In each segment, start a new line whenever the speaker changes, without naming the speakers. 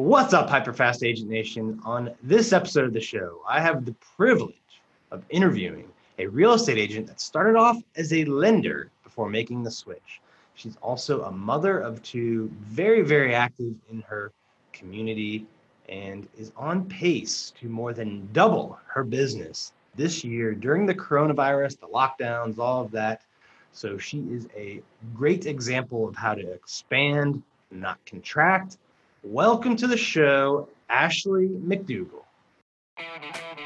What's up, Hyperfast Agent Nation? On this episode of the show, I have the privilege of interviewing a real estate agent that started off as a lender before making the switch. She's also a mother of two, very, very active in her community, and is on pace to more than double her business this year during the coronavirus, the lockdowns, all of that. So she is a great example of how to expand, not contract. Welcome to the show, Ashley McDougal.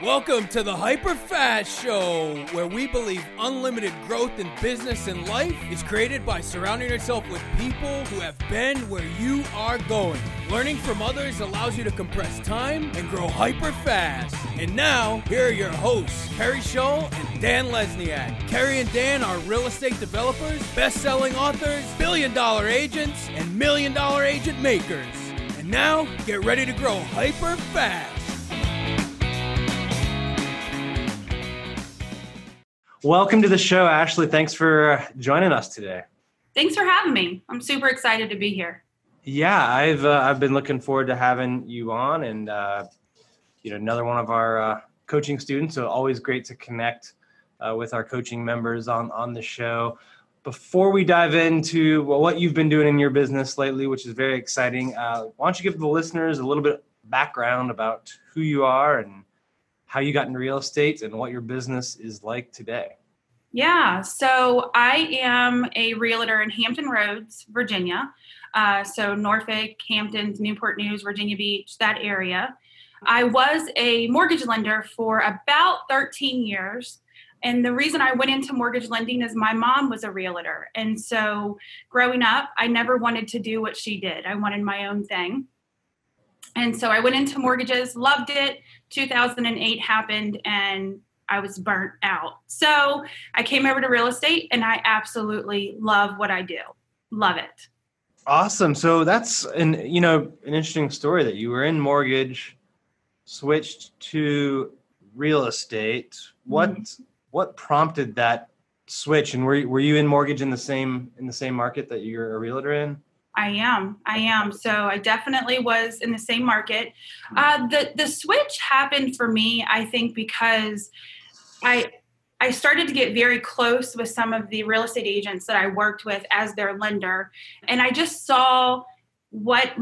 Welcome to the Hyper Fast Show, where we believe unlimited growth in business and life is created by surrounding yourself with people who have been where you are going. Learning from others allows you to compress time and grow hyper fast. And now, here are your hosts, Kerry Shaw and Dan Lesniak. Kerry and Dan are real estate developers, best selling authors, billion dollar agents, and million dollar agent makers. And now, get ready to grow hyper fast.
Welcome to the show, Ashley. Thanks for joining us today.
Thanks for having me. I'm super excited to be here.
Yeah, I've uh, I've been looking forward to having you on, and uh, you know, another one of our uh, coaching students. So always great to connect uh, with our coaching members on on the show. Before we dive into what you've been doing in your business lately, which is very exciting, uh, why don't you give the listeners a little bit background about who you are and how you got into real estate and what your business is like today.
Yeah, so I am a realtor in Hampton Roads, Virginia. Uh, so Norfolk, Hamptons, Newport News, Virginia Beach, that area. I was a mortgage lender for about 13 years. And the reason I went into mortgage lending is my mom was a realtor. And so growing up, I never wanted to do what she did. I wanted my own thing. And so I went into mortgages, loved it. 2008 happened and I was burnt out. So I came over to real estate and I absolutely love what I do. Love it.
Awesome. So that's an you know an interesting story that you were in mortgage, switched to real estate. What mm-hmm. What prompted that switch and were were you in mortgage in the same in the same market that you're a realtor in?
I am. I am. So I definitely was in the same market. Uh, the the switch happened for me, I think, because I I started to get very close with some of the real estate agents that I worked with as their lender, and I just saw what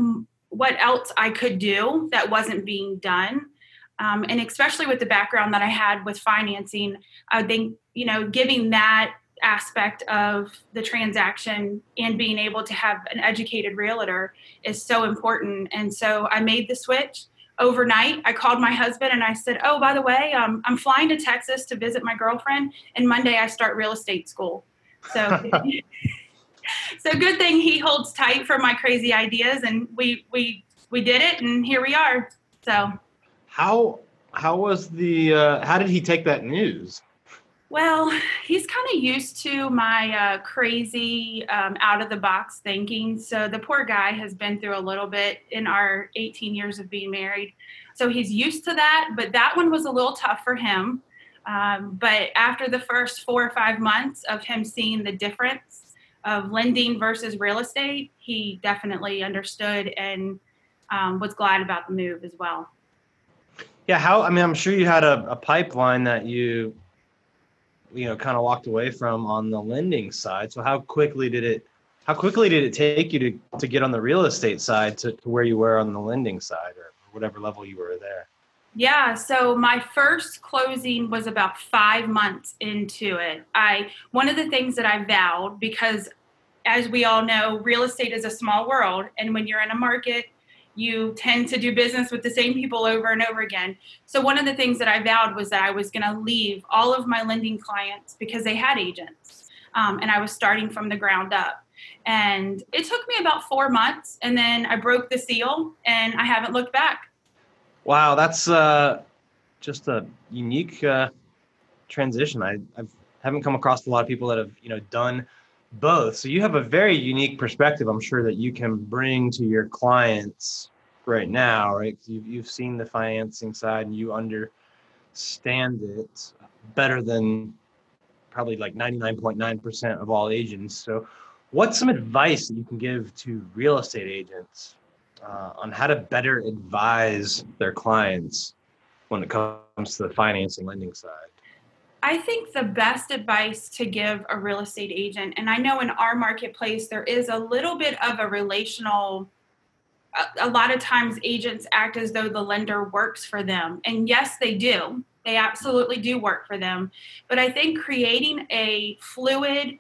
what else I could do that wasn't being done. Um, and especially with the background that I had with financing, I think you know giving that aspect of the transaction and being able to have an educated realtor is so important. And so I made the switch overnight. I called my husband and I said, Oh, by the way, um, I'm flying to Texas to visit my girlfriend, and Monday I start real estate school. So, so good thing he holds tight for my crazy ideas, and we we we did it, and here we are. So,
how how was the uh, how did he take that news?
Well, he's kind of used to my uh, crazy, um, out of the box thinking. So the poor guy has been through a little bit in our 18 years of being married. So he's used to that, but that one was a little tough for him. Um, but after the first four or five months of him seeing the difference of lending versus real estate, he definitely understood and um, was glad about the move as well.
Yeah, how? I mean, I'm sure you had a, a pipeline that you you know kind of walked away from on the lending side. So how quickly did it how quickly did it take you to to get on the real estate side to, to where you were on the lending side or whatever level you were there?
Yeah, so my first closing was about 5 months into it. I one of the things that I vowed because as we all know, real estate is a small world and when you're in a market you tend to do business with the same people over and over again. So, one of the things that I vowed was that I was going to leave all of my lending clients because they had agents um, and I was starting from the ground up. And it took me about four months and then I broke the seal and I haven't looked back.
Wow, that's uh, just a unique uh, transition. I I've, haven't come across a lot of people that have you know done both. So you have a very unique perspective, I'm sure, that you can bring to your clients right now, right? You've, you've seen the financing side and you understand it better than probably like 99.9% of all agents. So, what's some advice that you can give to real estate agents uh, on how to better advise their clients when it comes to the financing lending side?
I think the best advice to give a real estate agent, and I know in our marketplace there is a little bit of a relational, a, a, lot of times agents act as though the lender works for them. And yes, they do. They absolutely do work for them. But I think creating a fluid,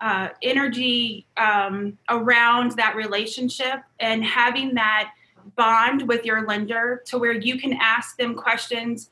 uh, energy um, around that relationship and having that bond with your lender to where you can ask them questions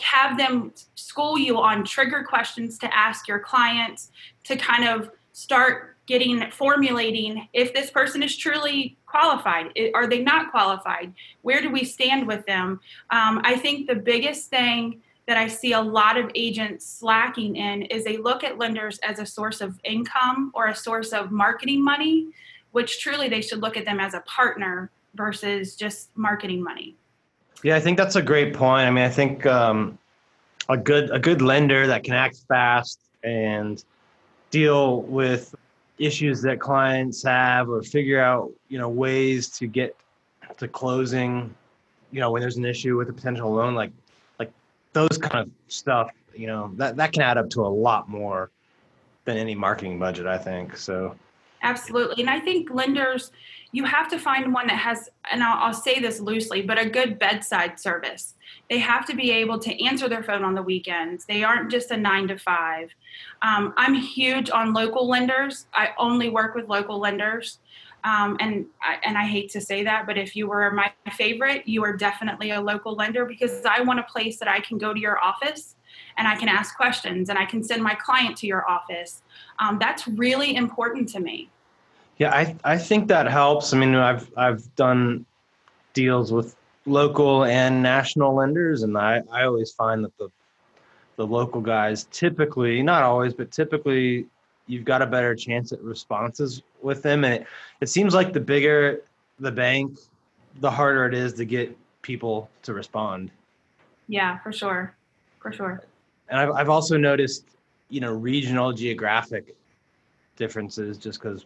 have them school you on trigger questions to ask your clients to kind of start getting formulating if this person is truly qualified. Are they not qualified? Where do we stand with them? Um, i think the biggest thing that i see a lot of agents slacking in is they look at lenders as a source of income or a source of marketing money which truly they should look at them as a partner versus just marketing money
yeah, I think that's a great point. I mean, I think um, a good a good lender that can act fast and deal with issues that clients have or figure out you know ways to get to closing you know when there's an issue with a potential loan like like those kind of stuff you know that that can add up to a lot more than any marketing budget i think so
absolutely and i think lenders you have to find one that has, and I'll, I'll, say this loosely, but a good bedside service. They have to be able to answer their phone on the weekends. They aren't just a nine to five. Um, I'm huge on local lenders. I only work with local lenders. Um, and I, and I hate to say that, but if you were my favorite, you are definitely a local lender because I want a place that I can go to your office and I can ask questions and I can send my client to your office. Um, that's really important to me.
Yeah, I I think that helps. I mean, I've I've done deals with local and national lenders, and I I always find that the the local guys typically, not always, but typically, you've got a better chance at responses with them, and it it seems like the bigger the bank, the harder it is to get people to respond.
Yeah, for sure, for sure.
And I've I've also noticed, you know, regional geographic differences just because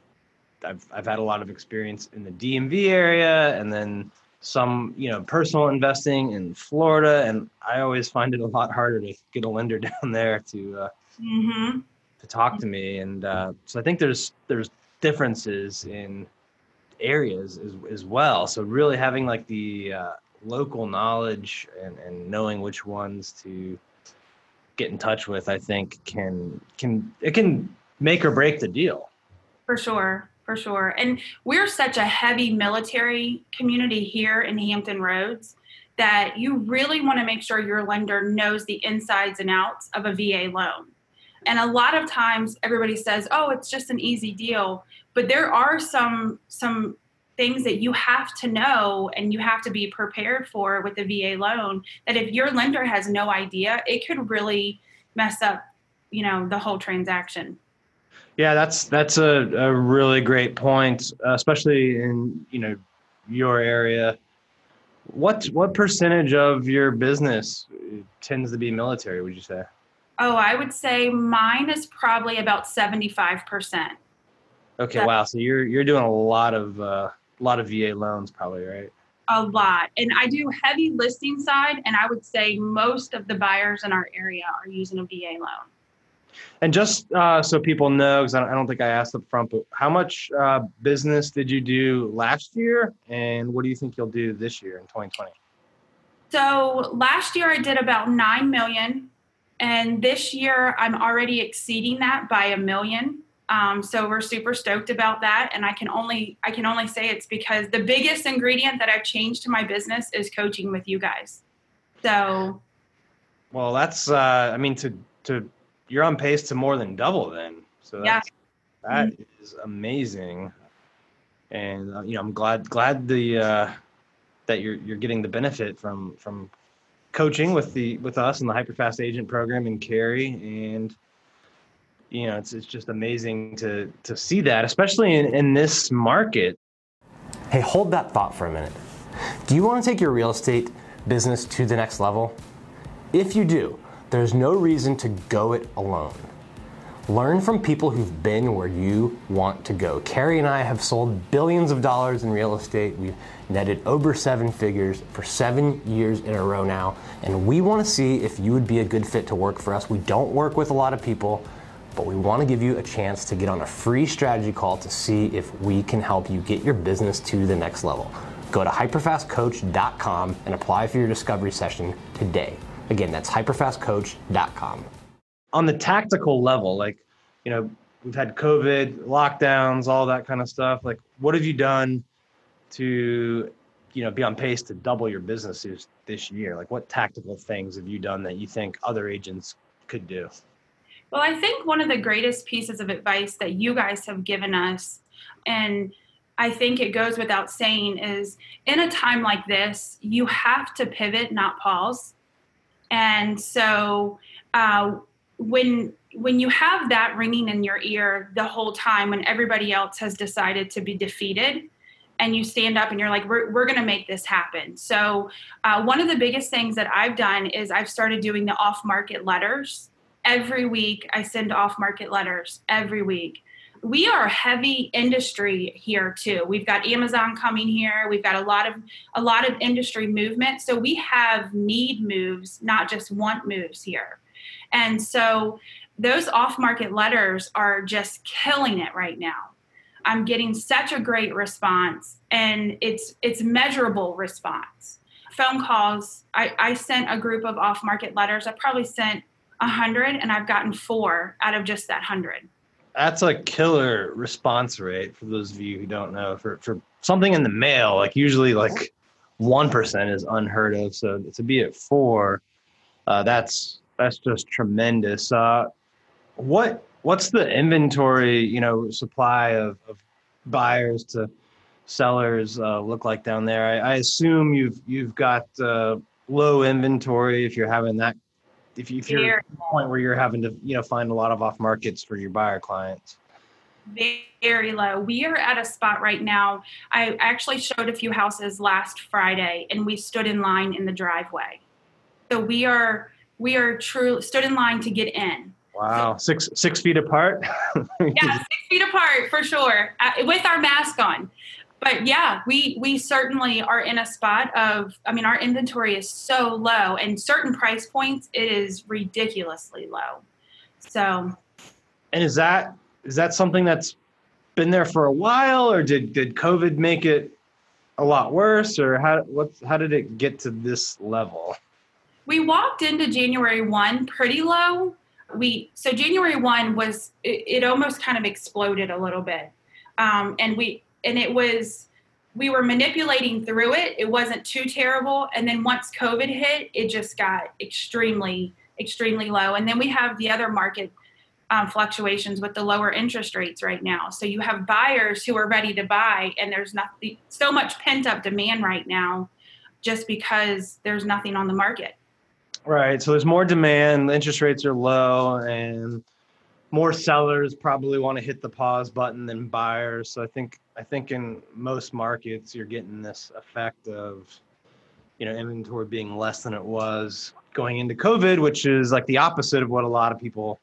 I've I've had a lot of experience in the DMV area, and then some you know personal investing in Florida, and I always find it a lot harder to get a lender down there to uh, mm-hmm. to talk to me, and uh, so I think there's there's differences in areas as, as well. So really having like the uh, local knowledge and, and knowing which ones to get in touch with, I think can can it can make or break the deal.
For sure for sure. And we're such a heavy military community here in Hampton Roads that you really want to make sure your lender knows the insides and outs of a VA loan. And a lot of times everybody says, "Oh, it's just an easy deal." But there are some some things that you have to know and you have to be prepared for with the VA loan that if your lender has no idea, it could really mess up, you know, the whole transaction.
Yeah, that's that's a, a really great point, especially in you know your area. What what percentage of your business tends to be military? Would you say?
Oh, I would say mine is probably about seventy five percent.
Okay, wow. So you're you're doing a lot of uh, a lot of VA loans, probably, right?
A lot, and I do heavy listing side, and I would say most of the buyers in our area are using a VA loan.
And just uh, so people know, because I, I, don't think I asked up front, but how much uh, business did you do last year, and what do you think you'll do this year in 2020?
So last year I did about nine million, and this year I'm already exceeding that by a million. Um, so we're super stoked about that, and I can only I can only say it's because the biggest ingredient that I've changed to my business is coaching with you guys. So,
well, that's uh, I mean to to you're on pace to more than double then. So that's, yeah. that mm-hmm. is amazing. And uh, you know, I'm glad glad the uh, that you're you're getting the benefit from from coaching with the with us in the hyperfast agent program and Carrie and you know it's it's just amazing to to see that especially in, in this market
hey hold that thought for a minute do you want to take your real estate business to the next level if you do there's no reason to go it alone. Learn from people who've been where you want to go. Carrie and I have sold billions of dollars in real estate. We've netted over seven figures for seven years in a row now, and we want to see if you would be a good fit to work for us. We don't work with a lot of people, but we want to give you a chance to get on a free strategy call to see if we can help you get your business to the next level. Go to hyperfastcoach.com and apply for your discovery session today. Again, that's hyperfastcoach.com.
On the tactical level, like, you know, we've had COVID, lockdowns, all that kind of stuff. Like, what have you done to, you know, be on pace to double your businesses this year? Like, what tactical things have you done that you think other agents could do?
Well, I think one of the greatest pieces of advice that you guys have given us, and I think it goes without saying, is in a time like this, you have to pivot, not pause. And so, uh, when when you have that ringing in your ear the whole time, when everybody else has decided to be defeated, and you stand up and you're like, we're, we're going to make this happen. So, uh, one of the biggest things that I've done is I've started doing the off market letters every week i send off market letters every week we are a heavy industry here too. We've got amazon coming here. We've got a lot of a lot of industry movement. So we have need moves not just want moves here. And so those off market letters are just killing it right now. I'm getting such a great response and it's it's measurable response. Phone calls i, I sent a group of off market letters. I probably sent 100 and I've gotten four out of just that 100.
That's a killer response rate for those of you who don't know. For, for something in the mail, like usually like 1% is unheard of. So to be at four, uh, that's that's just tremendous. Uh, what what's the inventory, you know, supply of, of buyers to sellers uh, look like down there? I, I, assume you've you've got uh, low inventory if you're having that if, you, if you're at the point where you're having to you know find a lot of off markets for your buyer clients.
Very low. We are at a spot right now. I actually showed a few houses last friday and we stood in line in the driveway. So we are we are true stood in line to get in.
Wow. So, six six feet apart?
Yeah six feet apart for sure uh, with our mask on but yeah, we we certainly are in a spot of I mean our inventory is so low and certain price points it is ridiculously low. So
And is that is that something that's been there for a while or did did COVID make it a lot worse or how what how did it get to this level?
We walked into January 1 pretty low. We so January 1 was it, it almost kind of exploded a little bit. Um, and we and it was we were manipulating through it. It wasn't too terrible. And then once COVID hit, it just got extremely, extremely low. And then we have the other market um, fluctuations with the lower interest rates right now. So you have buyers who are ready to buy, and there's not so much pent up demand right now, just because there's nothing on the market.
Right. So there's more demand. The interest rates are low, and more sellers probably want to hit the pause button than buyers. So I think I think in most markets you're getting this effect of you know inventory being less than it was going into COVID, which is like the opposite of what a lot of people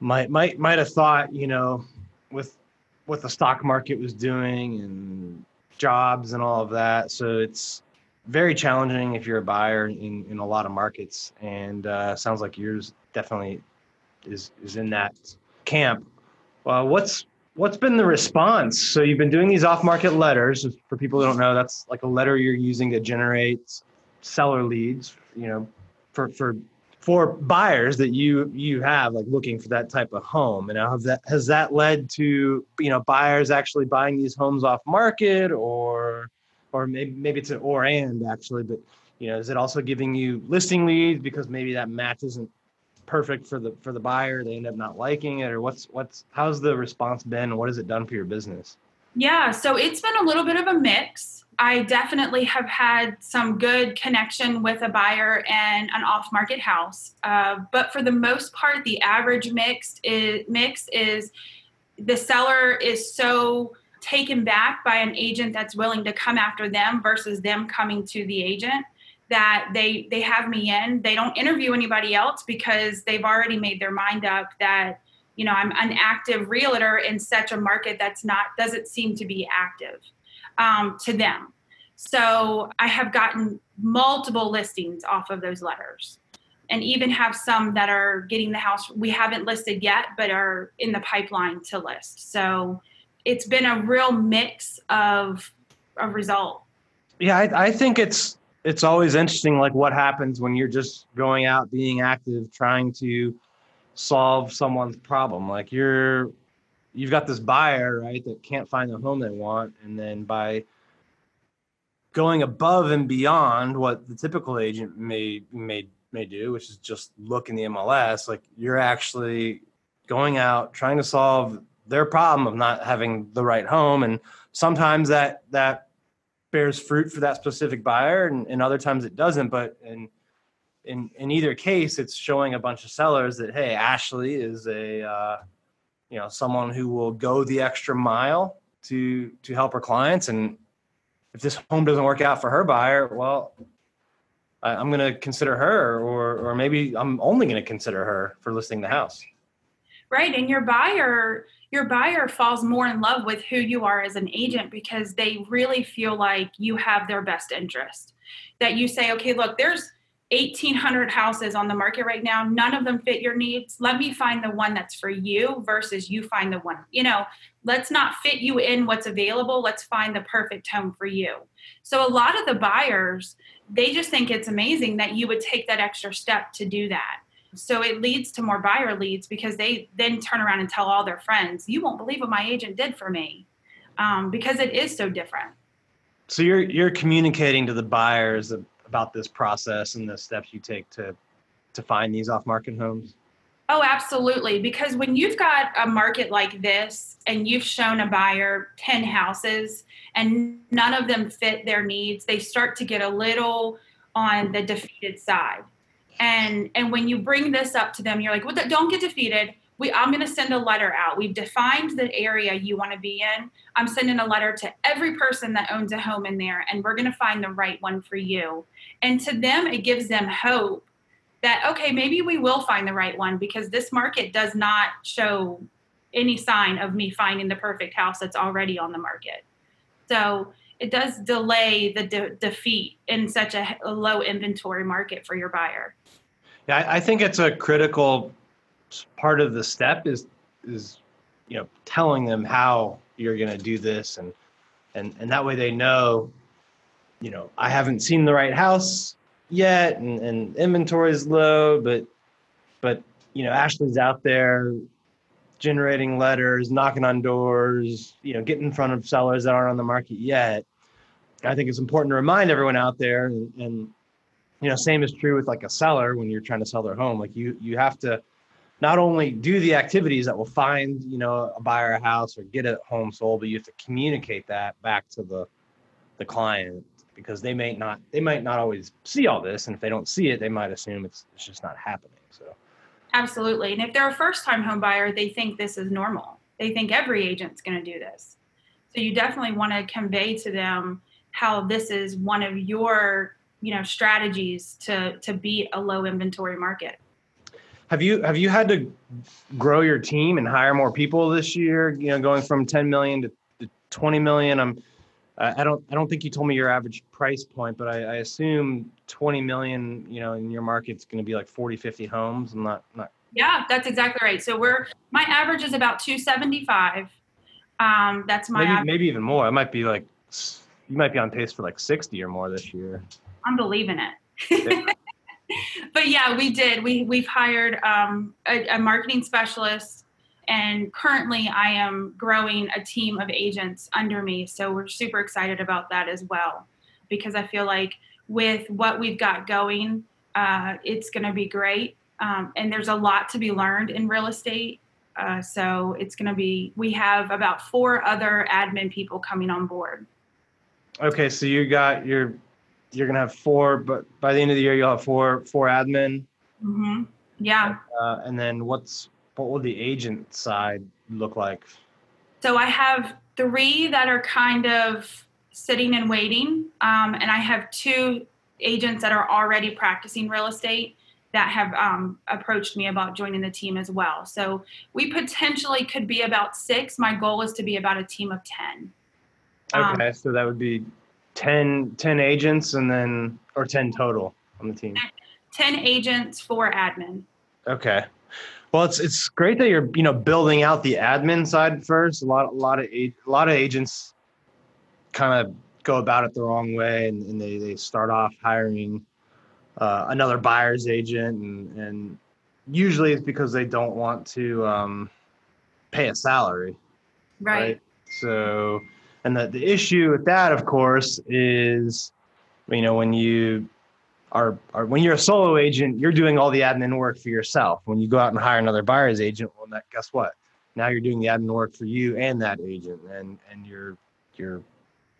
might might might have thought. You know, with what the stock market was doing and jobs and all of that. So it's very challenging if you're a buyer in, in a lot of markets, and uh, sounds like yours definitely is is in that camp. Well, what's what's been the response? So you've been doing these off-market letters. For people who don't know, that's like a letter you're using to generate seller leads. You know, for for for buyers that you you have like looking for that type of home. And have that has that led to you know buyers actually buying these homes off market or or maybe maybe it's an or and actually, but you know, is it also giving you listing leads because maybe that match isn't perfect for the for the buyer they end up not liking it or what's what's how's the response been what has it done for your business?
Yeah so it's been a little bit of a mix. I definitely have had some good connection with a buyer and an off market house uh, but for the most part the average mix is mix is the seller is so taken back by an agent that's willing to come after them versus them coming to the agent that they they have me in. They don't interview anybody else because they've already made their mind up that you know I'm an active realtor in such a market that's not doesn't seem to be active um, to them. So I have gotten multiple listings off of those letters and even have some that are getting the house we haven't listed yet but are in the pipeline to list so it's been a real mix of a result
yeah I, I think it's it's always interesting like what happens when you're just going out being active trying to solve someone's problem. Like you're you've got this buyer right that can't find the home they want and then by going above and beyond what the typical agent may may may do, which is just look in the MLS, like you're actually going out trying to solve their problem of not having the right home. And sometimes that that bears fruit for that specific buyer and, and other times it doesn't but in in in either case it's showing a bunch of sellers that hey ashley is a uh, you know someone who will go the extra mile to to help her clients and if this home doesn't work out for her buyer, well, I, am going to consider her, or or maybe I'm only going to consider her for listing the house.
Right, and your buyer your buyer falls more in love with who you are as an agent because they really feel like you have their best interest. That you say, okay, look, there's 1800 houses on the market right now. None of them fit your needs. Let me find the one that's for you versus you find the one. You know let's not fit you in what's available. Let's find the perfect home for you. So a lot of the buyers they just think it's amazing that you would take that extra step to do that so it leads to more buyer leads because they then turn around and tell all their friends you won't believe what my agent did for me um, because it is so different
so you're you're communicating to the buyers about this process and the steps you take to to find these off market homes?
Oh, absolutely. Because when you've got a market like this and you've shown a buyer 10 houses and none of them fit their needs, they start to get a little on the defeated side. And and when you bring this up to them, you're like, well, don't get defeated. We i'm going to send a letter out. We've defined the area you want to be in. I'm sending a letter to every person that owns a home in there and we're going to find the right one for you. And to them it gives them hope that okay maybe we will find the right one because this market does not show any sign of me finding the perfect house that's already on the market. So it does delay the de- defeat in such a, a low inventory market for your buyer
yeah I think it's a critical part of the step is is you know telling them how you're going to do this and and and that way they know you know i haven't seen the right house yet and, and inventory is low but but you know ashley's out there generating letters knocking on doors you know getting in front of sellers that aren't on the market yet. I think it's important to remind everyone out there and, and you know same is true with like a seller when you're trying to sell their home. Like you you have to not only do the activities that will find you know a buyer a house or get a home sold but you have to communicate that back to the the client because they may not they might not always see all this and if they don't see it they might assume it's it's just not happening so.
Absolutely and if they're a first time home buyer they think this is normal. They think every agent's going to do this. So you definitely want to convey to them how this is one of your you know strategies to to beat a low inventory market
have you have you had to grow your team and hire more people this year? You know, going from 10 million to, to 20 million. I'm I don't I don't think you told me your average price point, but I, I assume 20 million, you know, in your market's going to be like 40, 50 homes. I'm not not.
Yeah, that's exactly right. So we're my average is about 275. Um, that's my
maybe, maybe even more. It might be like you might be on pace for like 60 or more this year.
I'm believing it. but yeah, we did. We we've hired um, a, a, marketing specialist, and currently I am growing a team of agents under me. So we're super excited about that as well, because I feel like with what we've got going, uh, it's going to be great. Um, and there's a lot to be learned in real estate. Uh, so it's going to be. We have about four other admin people coming on board.
Okay, so you got your you're gonna have four, but by the end of the year you'll have four four admin.
Mm-hmm. Yeah.
Uh, and then what's what will the agent side look like?
So I have three that are kind of sitting and waiting, um, and I have two agents that are already practicing real estate that have um, approached me about joining the team as well. So we potentially could be about six. My goal is to be about a team of 10.
Okay, um, so that would be 10, 10 agents and then, or 10 total on the team.
10 agents for admin.
Okay. Well, it's it's great that you're you know building out the admin side first. A lot a lot of a lot of agents kind of go about it the wrong way, and, and they they start off hiring uh, another buyer's agent, and and usually it's because they don't want to um, pay a salary,
right? right?
So, and the the issue with that, of course, is you know when you are, are when you're a solo agent, you're doing all the admin work for yourself. When you go out and hire another buyer's agent, well, that, guess what? Now you're doing the admin work for you and that agent, and and you're you're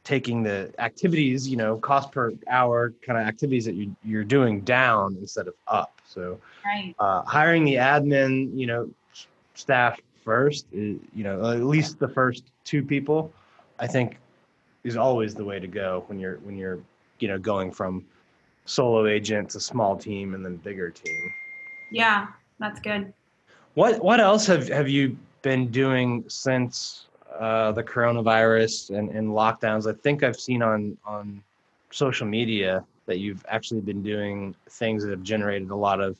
taking the activities, you know, cost per hour kind of activities that you, you're doing down instead of up. So,
right.
uh, hiring the admin, you know, staff first, you know, at least the first two people, I think, is always the way to go when you're when you're you know going from solo agent to small team and then bigger team.
Yeah, that's good.
What what else have have you been doing since uh, the coronavirus and, and lockdowns? I think I've seen on on social media that you've actually been doing things that have generated a lot of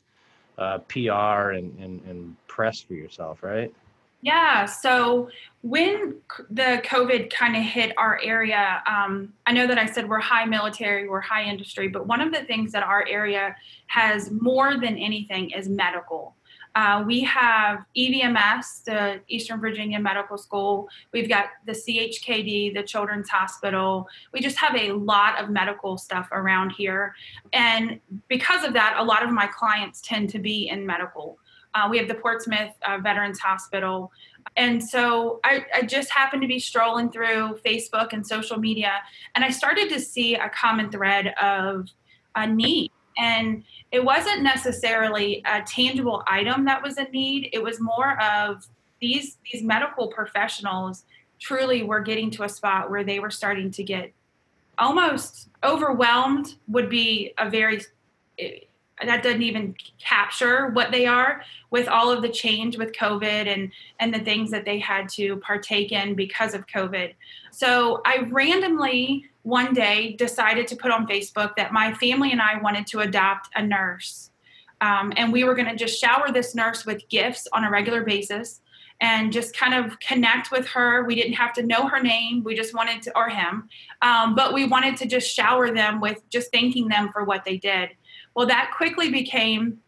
uh, PR and, and, and press for yourself, right?
Yeah. So when the COVID kind of hit our area, um, I know that I said we're high military, we're high industry, but one of the things that our area has more than anything is medical. Uh, we have EVMS, the Eastern Virginia Medical School. We've got the CHKD, the Children's Hospital. We just have a lot of medical stuff around here. And because of that, a lot of my clients tend to be in medical. Uh, we have the Portsmouth uh, Veterans Hospital. And so I, I, just happened to be strolling through Facebook and social media, and I started to see a common thread of a need. And it wasn't necessarily a tangible item that was a need, it was more of these, these medical professionals truly were getting to a spot where they were starting to get almost overwhelmed, would be a very that doesn't even capture what they are with all of the change with covid and and the things that they had to partake in because of covid so i randomly one day decided to put on facebook that my family and i wanted to adopt a nurse um, and we were going to just shower this nurse with gifts on a regular basis and just kind of connect with her. We didn't have to know her name. We just wanted to, or him, um, but we wanted to just shower them with just thanking them for what they did. Well, that quickly became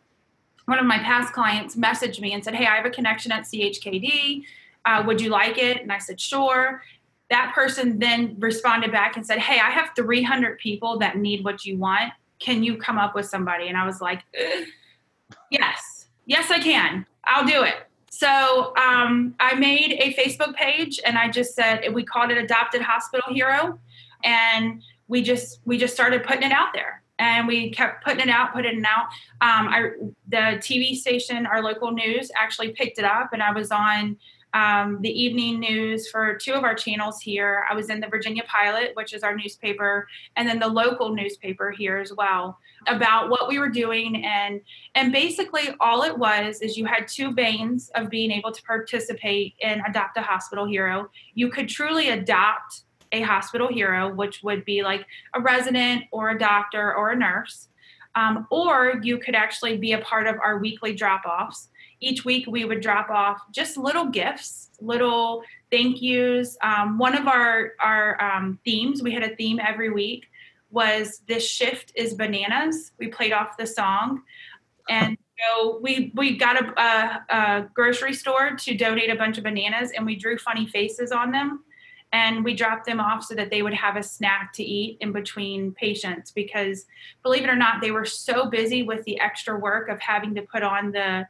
one of my past clients messaged me and said, Hey, I have a connection at CHKD. Uh, would you like it? And I said, Sure. That person then responded back and said, Hey, I have 300 people that need what you want. Can you come up with somebody? And I was like, Yes, yes, I can. I'll do it. So um, I made a Facebook page and I just said, we called it Adopt a Hospital Hero. And we just we just started putting it out there and we kept putting it out, putting it out. Um, I, the TV station, our local news, actually picked it up, and I was on um, the evening news for two of our channels here. I was in the Virginia Pilot, which is our newspaper, and then the local newspaper here as well about what we were doing and and basically all it was is you had two veins of being able to participate in adopt a hospital hero. You could truly adopt a hospital hero, which would be like a resident or a doctor or a nurse. Um, or you could actually be a part of our weekly drop offs. Each week we would drop off just little gifts, little thank yous. Um, one of our, our um, themes, we had a theme every week, was This Shift is Bananas. We played off the song. And so we, we got a, a, a grocery store to donate a bunch of bananas and we drew funny faces on them and we dropped them off so that they would have a snack to eat in between patients because believe it or not they were so busy with the extra work of having to put on the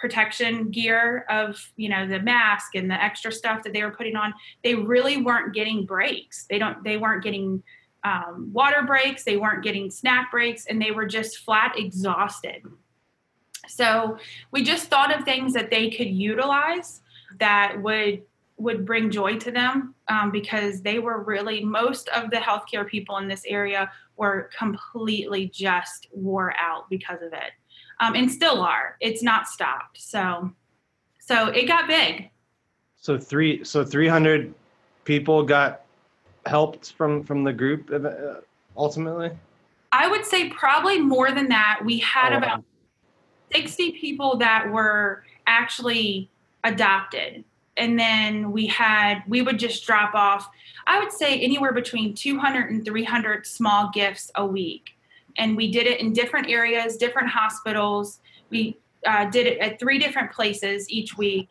protection gear of you know the mask and the extra stuff that they were putting on. They really weren't getting breaks. They don't they weren't getting um, water breaks. They weren't getting snack breaks and they were just flat exhausted. So we just thought of things that they could utilize that would would bring joy to them um, because they were really most of the healthcare people in this area were completely just wore out because of it, um, and still are. It's not stopped. So, so it got big.
So three, so three hundred people got helped from from the group uh, ultimately.
I would say probably more than that. We had
Oh, wow.
about 60 people that were actually adopted. And then we had, we would just drop off, I would say anywhere between 200 and 300 small gifts a week. And we did it in different areas, different hospitals. We uh, did it at three different places each week.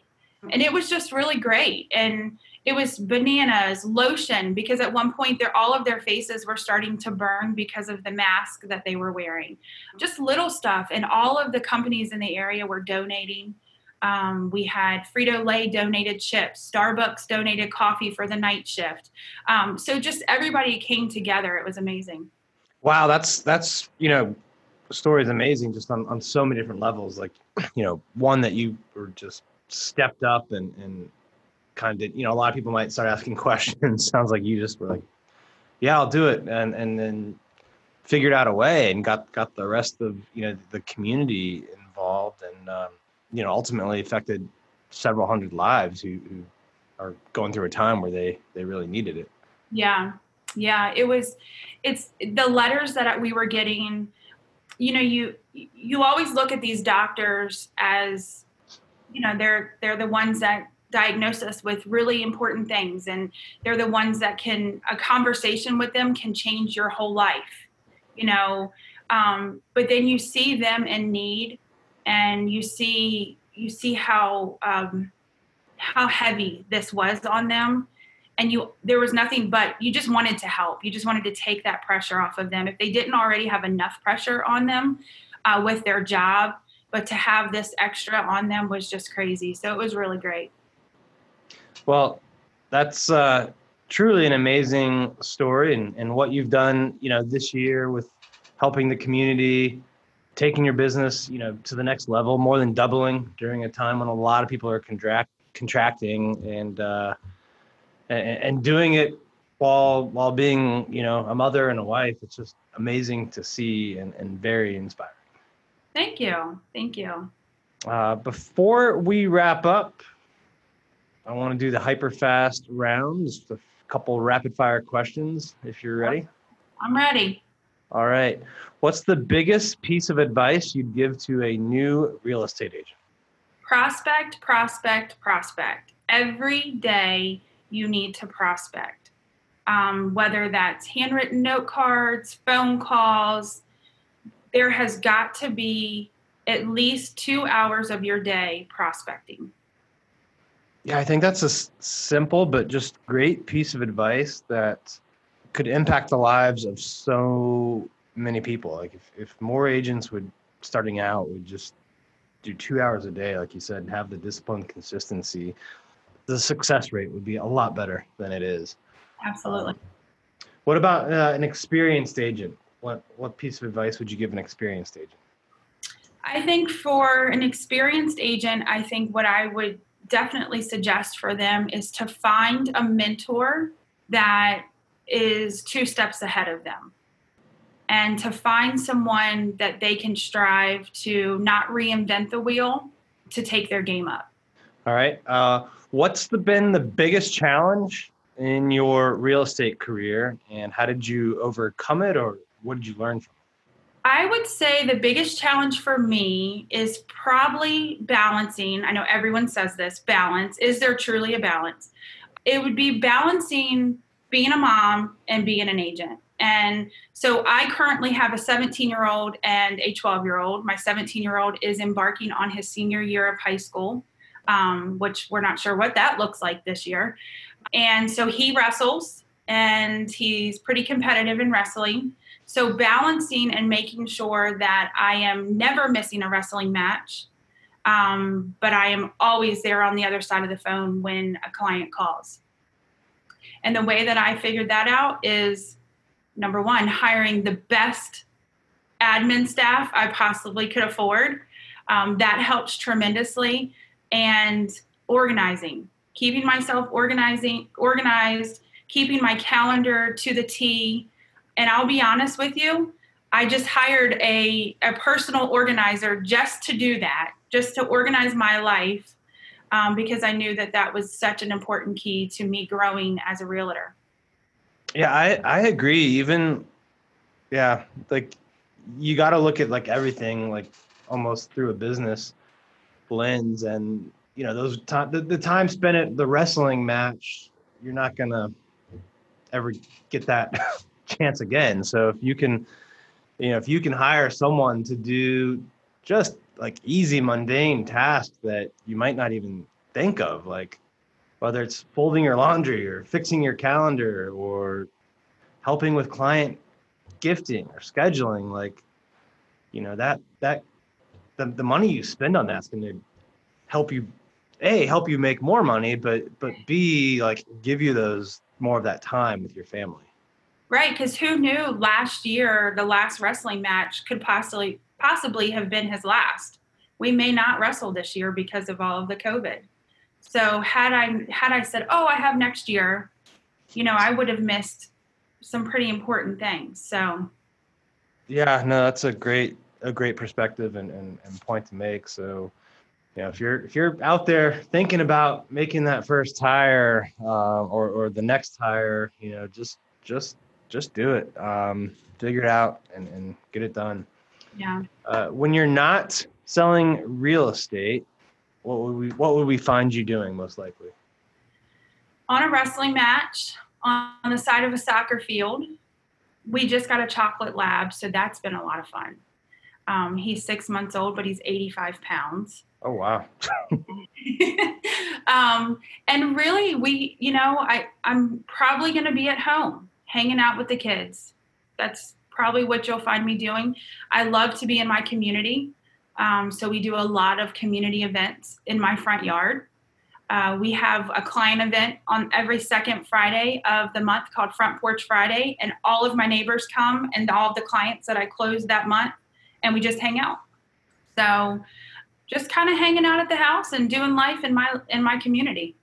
And it was just really great. And it was bananas, lotion, because at one point all of their faces were starting to burn because of the mask that they were wearing. Just little stuff. And all of the companies in the area were donating. Um, we had Frito Lay donated chips, Starbucks donated coffee for the night shift. Um, so just everybody came together. It was amazing.
Wow, that's that's you know, the story is amazing just on on so many different levels. Like, you know, one that you were just stepped up and and kind of. You know, a lot of people might start asking questions. Sounds like you just were like, yeah, I'll do it, and and then figured out a way and got got the rest of you know the community involved and um, you know ultimately affected several hundred lives who, who are going through a time where they they really needed it.
Yeah. Yeah. It was, it's the letters that we were getting, you know, you, you always look at these doctors as, you know, they're, they're the ones that diagnose us with really important things. And they're the ones that can, a conversation with them can change your whole life, you know. Um, but then you see them in need and you see, you see how, um, how heavy this was on them. And you there was nothing but you just wanted to help. You just wanted to take that pressure off of them. If they didn't already have enough pressure on them uh, with their job but to have this extra on them was just crazy. So it was really great.
Well, that's uh, truly an amazing story, and, and what you've done, you know, this year with helping the community, taking your business, you know, to the next level, more than doubling during a time when a lot of people are contract contracting, and uh, and, and doing it while while being, you know, a mother and a wife. It's just amazing to see and, and very inspiring.
thank you thank you
Uh, before we wrap up, I want to do the hyper fast rounds, a couple rapid fire questions if you're ready.
i'm ready
All right. What's the biggest piece of advice you'd give to a new real estate agent?
prospect prospect prospect every day you need to prospect um, whether that's handwritten note cards phone calls there has got to be at least two hours of your day prospecting
Yeah, I think that's a s- simple but just great piece of advice that could impact the lives of so many people. Like if, if more agents would starting out would just do two hours a day, like you said, and have the discipline consistency, the success rate would be a lot better than it is.
absolutely
What about uh, an experienced agent? What what piece of advice would you give an experienced agent?
I think for an experienced agent, I think what I would definitely suggest for them is to find a mentor that is two steps ahead of them and to find someone that they can strive to not reinvent the wheel to take their game up.
All right. Uh, what's the, been the biggest challenge in your real estate career, and how did you overcome it, or what did you learn from it?
I would say the biggest challenge for me is probably balancing. I know everyone says this balance. Is there truly a balance? It would be balancing being a mom and being an agent. And so I currently have a 17 year old and a 12 year old. My 17 year old is embarking on his senior year of high school, um, which we're not sure what that looks like this year. And so he wrestles and he's pretty competitive in wrestling. So balancing and making sure that I am never missing a wrestling match, um, but I am always there on the other side of the phone when a client calls. And the way that I figured that out is number one, hiring the best admin staff I possibly could afford. Um, that helps tremendously. And organizing, keeping myself organizing, organized, keeping my calendar to the T, And I'll be honest with you, I just hired a, a personal organizer just to do that, just to organize my life um, because I knew that that was such an important key to me growing as a realtor.
Yeah, I, I agree. Even, yeah, like you got to look at like everything like almost through a business lens and you know those time the, the time spent at the wrestling match you're not gonna ever get that chance again so if you can you know if you can hire someone to do just like easy mundane tasks that you might not even think of like whether it's folding your laundry or fixing your calendar or helping with client gifting or scheduling like you know that that the, the money you spend on that's going to help you a help you make more money but but b like give you those more of that time with your family.
Right because who knew last year the last wrestling match could possibly possibly have been his last we may not wrestle this year because of all of the covid so had i had i said oh i have next year you know i would have missed some pretty important things so
yeah no that's a great a great perspective and, and, and point to make so you know, if you're if you're out there thinking about making that first hire uh, or or the next hire, you know, just just just do it. Um, figure it out and, and get it done.
Yeah.
Uh, when you're not selling real estate, what would we what would we find you doing most likely?
On a wrestling match, on the side of a soccer field. We just got a chocolate lab, so that's been a lot of fun. Um, he's six months old, but he's 85 pounds.
Oh wow.
um, and really, we, you know, I I'm probably going to be at home hanging out with the kids. That's probably what you'll find me doing. I love to be in my community, um, so we do a lot of community events in my front yard. Uh, we have a client event on every second Friday of the month called Front Porch Friday, and all of my neighbors come and all of the clients that I close that month, and we just hang out. So just kind of hanging out at the house and doing life in my in my community.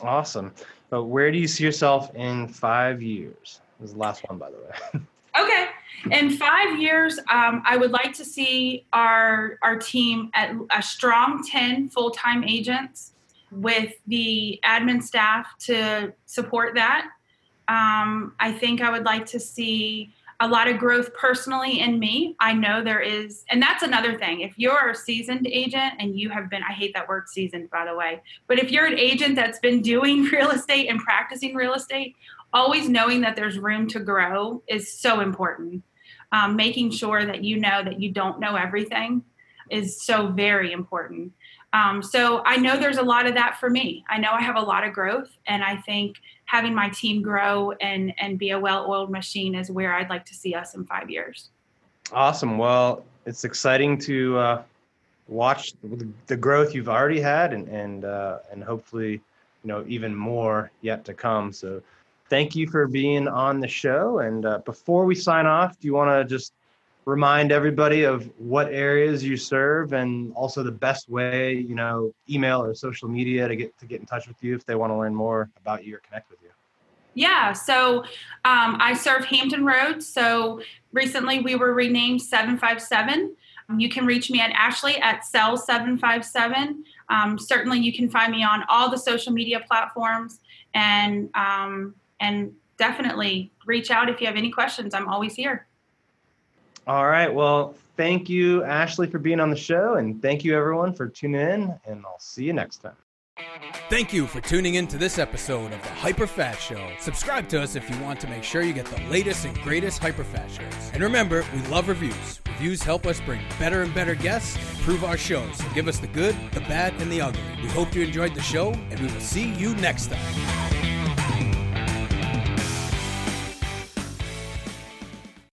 Awesome. But where do you see yourself in five years? This is the last one, by the way.
okay. In five years, um, I would like to see our our team at a strong ten full time agents with the admin staff to support that. Um, I think I would like to see a lot of growth personally in me. I know there is, and that's another thing. If you're a seasoned agent and you have been, I hate that word seasoned, by the way, but if you're an agent that's been doing real estate and practicing real estate, always knowing that there's room to grow is so important. Um, making sure that you know that you don't know everything is so very important. Um, so I know there's a lot of that for me. I know I have a lot of growth, and I think having my team grow and and be a well-oiled machine is where I'd like to see us in five years.
Awesome. Well, it's exciting to uh, watch the growth you've already had, and and uh, and hopefully, you know, even more yet to come. So, thank you for being on the show. And uh, before we sign off, do you want to just remind everybody of what areas you serve and also the best way, you know, email or social media to get to get in touch with you if they want to learn more about you or connect with you.
Yeah, so um, I serve Hampton Roads. So recently we were renamed 757. You can reach me at Ashley at Cell 757. Um, certainly, you can find me on all the social media platforms, and um, and definitely reach out if you have any questions. I'm always here.
All right. Well, thank you, Ashley, for being on the show. And thank you, everyone, for tuning in. And I'll see you next time.
Thank you for tuning in to this episode of the HyperFast Show. Subscribe to us if you want to make sure you get the latest and greatest HyperFast shows. And remember, we love reviews. Reviews help us bring better and better guests and improve our shows. So give us the good, the bad, and the ugly. We hope you enjoyed the show, and we will see you next time.